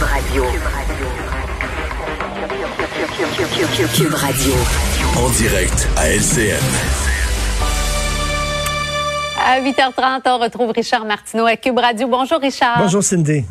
Cube Radio. Cube Radio. En direct à LCN. À 8h30, on retrouve Richard Martineau à Cube Radio. Bonjour Richard. Bonjour Cindy.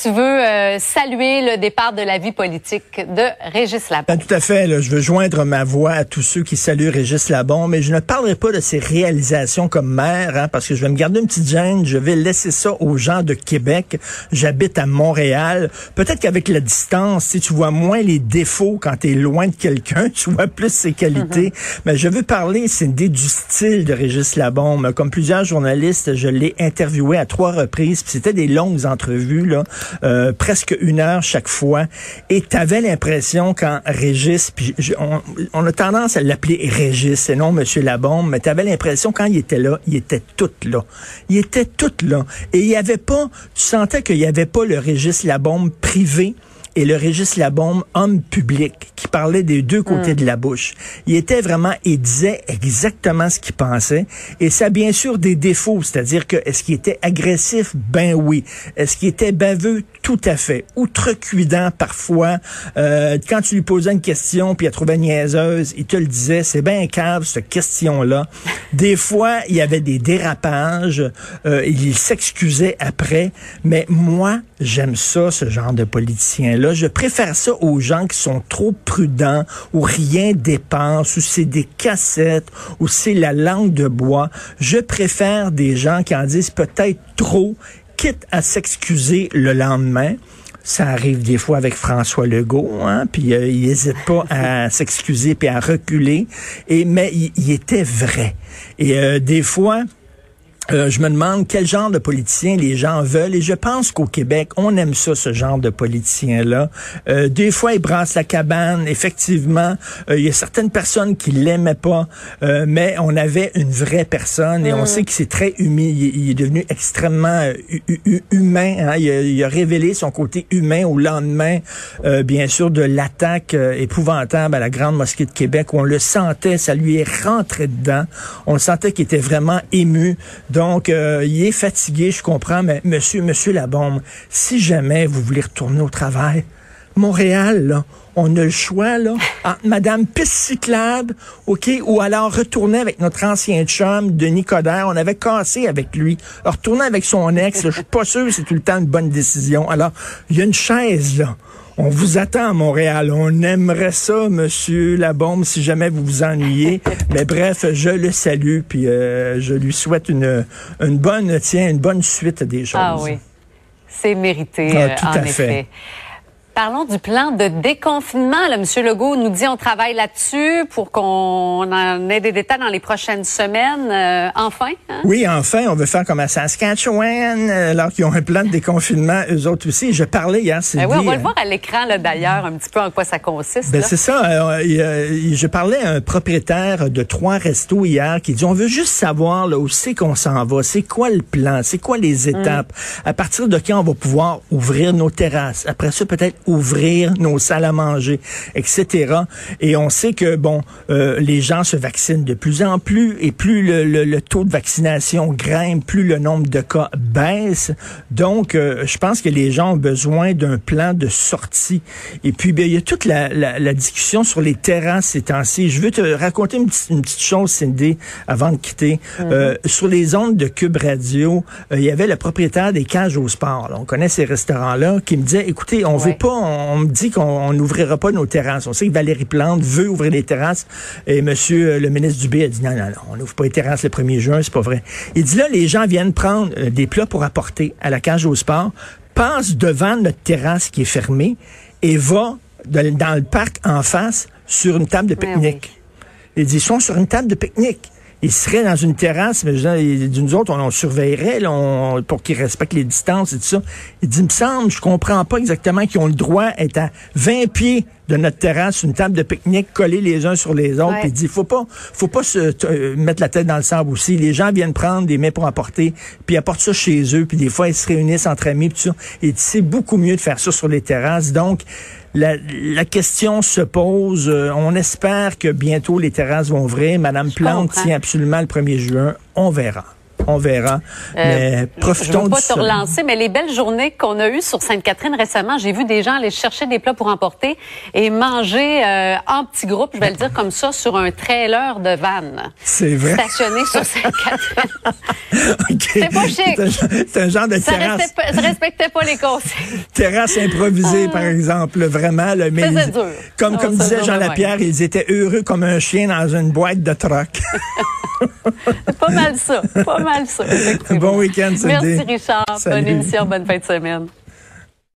Tu veux euh, saluer le départ de la vie politique de Régis Labon. Ben, tout à fait. Là, je veux joindre ma voix à tous ceux qui saluent Régis Labon, mais je ne parlerai pas de ses réalisations comme maire, hein, parce que je vais me garder une petite gêne. Je vais laisser ça aux gens de Québec. J'habite à Montréal. Peut-être qu'avec la distance, si tu vois moins les défauts quand tu es loin de quelqu'un, tu vois plus ses qualités. Mm-hmm. Mais je veux parler, Cindy, du style de Régis Labon. Comme plusieurs journalistes, je l'ai interviewé à trois reprises. C'était des longues entrevues, là. Euh, presque une heure chaque fois. Et tu l'impression quand Régis, puis on, on a tendance à l'appeler Régis et non Monsieur Labombe, mais tu avais l'impression quand il était là, il était tout là. Il était tout là. Et il y avait pas, tu sentais qu'il y avait pas le Régis Labombe privé et le Régis Labombe, homme public, qui parlait des deux côtés de la bouche. Il était vraiment, il disait exactement ce qu'il pensait. Et ça a bien sûr des défauts, c'est-à-dire que est-ce qu'il était agressif? Ben oui. Est-ce qu'il était baveux? Tout à fait. Outrecuidant parfois. Euh, quand tu lui posais une question, puis il la trouvait niaiseuse, il te le disait, c'est bien cave, cette question-là. Des fois, il y avait des dérapages, euh, il s'excusait après, mais moi, j'aime ça, ce genre de politicien-là. Je préfère ça aux gens qui sont trop prudents, où rien dépense, où c'est des cassettes, où c'est la langue de bois. Je préfère des gens qui en disent peut-être trop, quitte à s'excuser le lendemain. Ça arrive des fois avec François Legault, hein, puis euh, il n'hésite pas à s'excuser puis à reculer. Et mais il, il était vrai. Et euh, des fois, euh, je me demande quel genre de politicien les gens veulent et je pense qu'au Québec, on aime ça, ce genre de politicien-là. Euh, des fois, il brasse la cabane. Effectivement, euh, il y a certaines personnes qui l'aimaient pas, euh, mais on avait une vraie personne et on sait que c'est très humide. Il, il est devenu extrêmement euh, hu- hu- humain. hein. Il, a, il a révélé son côté humain au lendemain, euh, bien sûr, de l'attaque épouvantable à la Grande Mosquée de Québec. Où on le sentait, ça lui est rentré dedans. On le sentait qu'il était vraiment ému. Donc, euh, il est fatigué, je comprends, mais monsieur, monsieur Labombe, si jamais vous voulez retourner au travail, Montréal, là, on a le choix, là, entre Madame cyclable, OK, ou alors retourner avec notre ancien chum, Denis Coderre. On avait cassé avec lui. Alors, retourner avec son ex, là, je suis pas sûr que c'est tout le temps une bonne décision. Alors, il y a une chaise, là. On vous attend à Montréal. On aimerait ça, Monsieur Labombe, si jamais vous vous ennuyez. Mais bref, je le salue, puis euh, je lui souhaite une, une bonne, tiens, une bonne suite des choses. Ah oui, c'est mérité, Ah, euh, tout en à effet. fait. Parlons du plan de déconfinement. Là, M. Legault nous dit on travaille là-dessus pour qu'on en ait des détails dans les prochaines semaines. Euh, enfin, hein? Oui, enfin, on veut faire comme à Saskatchewan, euh, alors qu'ils ont un plan de déconfinement, eux autres aussi. Je parlais hier, c'est Ben oui, on va le voir à l'écran d'ailleurs un petit peu en quoi ça consiste. Ben c'est ça. euh, euh, je parlais à un propriétaire de trois restos hier qui dit on veut juste savoir là, où c'est qu'on s'en va, c'est quoi le plan, c'est quoi les étapes, à partir de quand on va pouvoir ouvrir nos terrasses, après ça peut-être ouvrir nos salles à manger, etc. Et on sait que bon, euh, les gens se vaccinent de plus en plus et plus le, le- le taux de vaccination grimpe, plus le nombre de cas baisse. Donc, euh, je pense que les gens ont besoin d'un plan de sortie. Et puis, ben, il y a toute la, la- la discussion sur les terrasses ces temps-ci. Je veux te raconter une petite, une petite chose, Cindy, avant de quitter. Euh, sur les ondes de Cube Radio, euh, il y avait le propriétaire des cages au sport. là. On connaît ces restaurants-là qui me disait, écoutez, on Ouais. veut pas, on, me dit qu'on on n'ouvrira pas nos terrasses. On sait que Valérie Plante veut ouvrir les terrasses. Et monsieur euh, le ministre Dubé a dit, non, non, non, on n'ouvre pas les terrasses le 1er juin, c'est pas vrai. Il dit là, les gens viennent prendre euh, des plats pour apporter à la cage au sport, passent devant notre terrasse qui est fermée et va de- dans le parc en face sur une table de Ouais, pique-nique. Il dit, ils sont sur une table de pique-nique. Ils seraient dans une terrasse, mais il nous autres, on, on surveillerait là, on- pour qu'ils respectent les distances et tout ça. Il dit, il me semble, je comprends pas exactement qu'ils ont le droit d'être à 20 pieds de notre terrasse, une table de pique-nique collée les uns sur les autres. Ouais. Il dit, faut pas, faut pas se euh, mettre la tête dans le sable aussi. Les gens viennent prendre des mets pour apporter, puis ils apportent ça chez eux, puis des fois ils se réunissent entre amis, puis tout ça. Et c'est beaucoup mieux de faire ça sur les terrasses. Donc la, la question se pose. euh, on espère que bientôt les terrasses vont ouvrir. Madame Plante tient absolument le 1er juin. On verra. On verra. mais profitons Euh, je veux pas te relancer, mais les belles journées qu'on a eues sur Sainte-Catherine récemment, j'ai vu des gens aller chercher des plats pour emporter et manger euh, en petits groupes, je vais le dire comme ça, sur un trailer de van C'est vrai. stationné sur Sainte-Catherine. Ok. C'est pas chic. C'est un, genre de Ça, terrasse, pas- ça respectait pas les consignes. terrasse improvisée, par exemple, vraiment. Là, mais ils- dur. Comme, comme disait Jean Lapierre, ils étaient heureux comme un chien dans une boîte de troc. pas mal ça, pas mal ça. Bon week-end. Merci Richard. Salut. Bonne émission, bonne fin de semaine.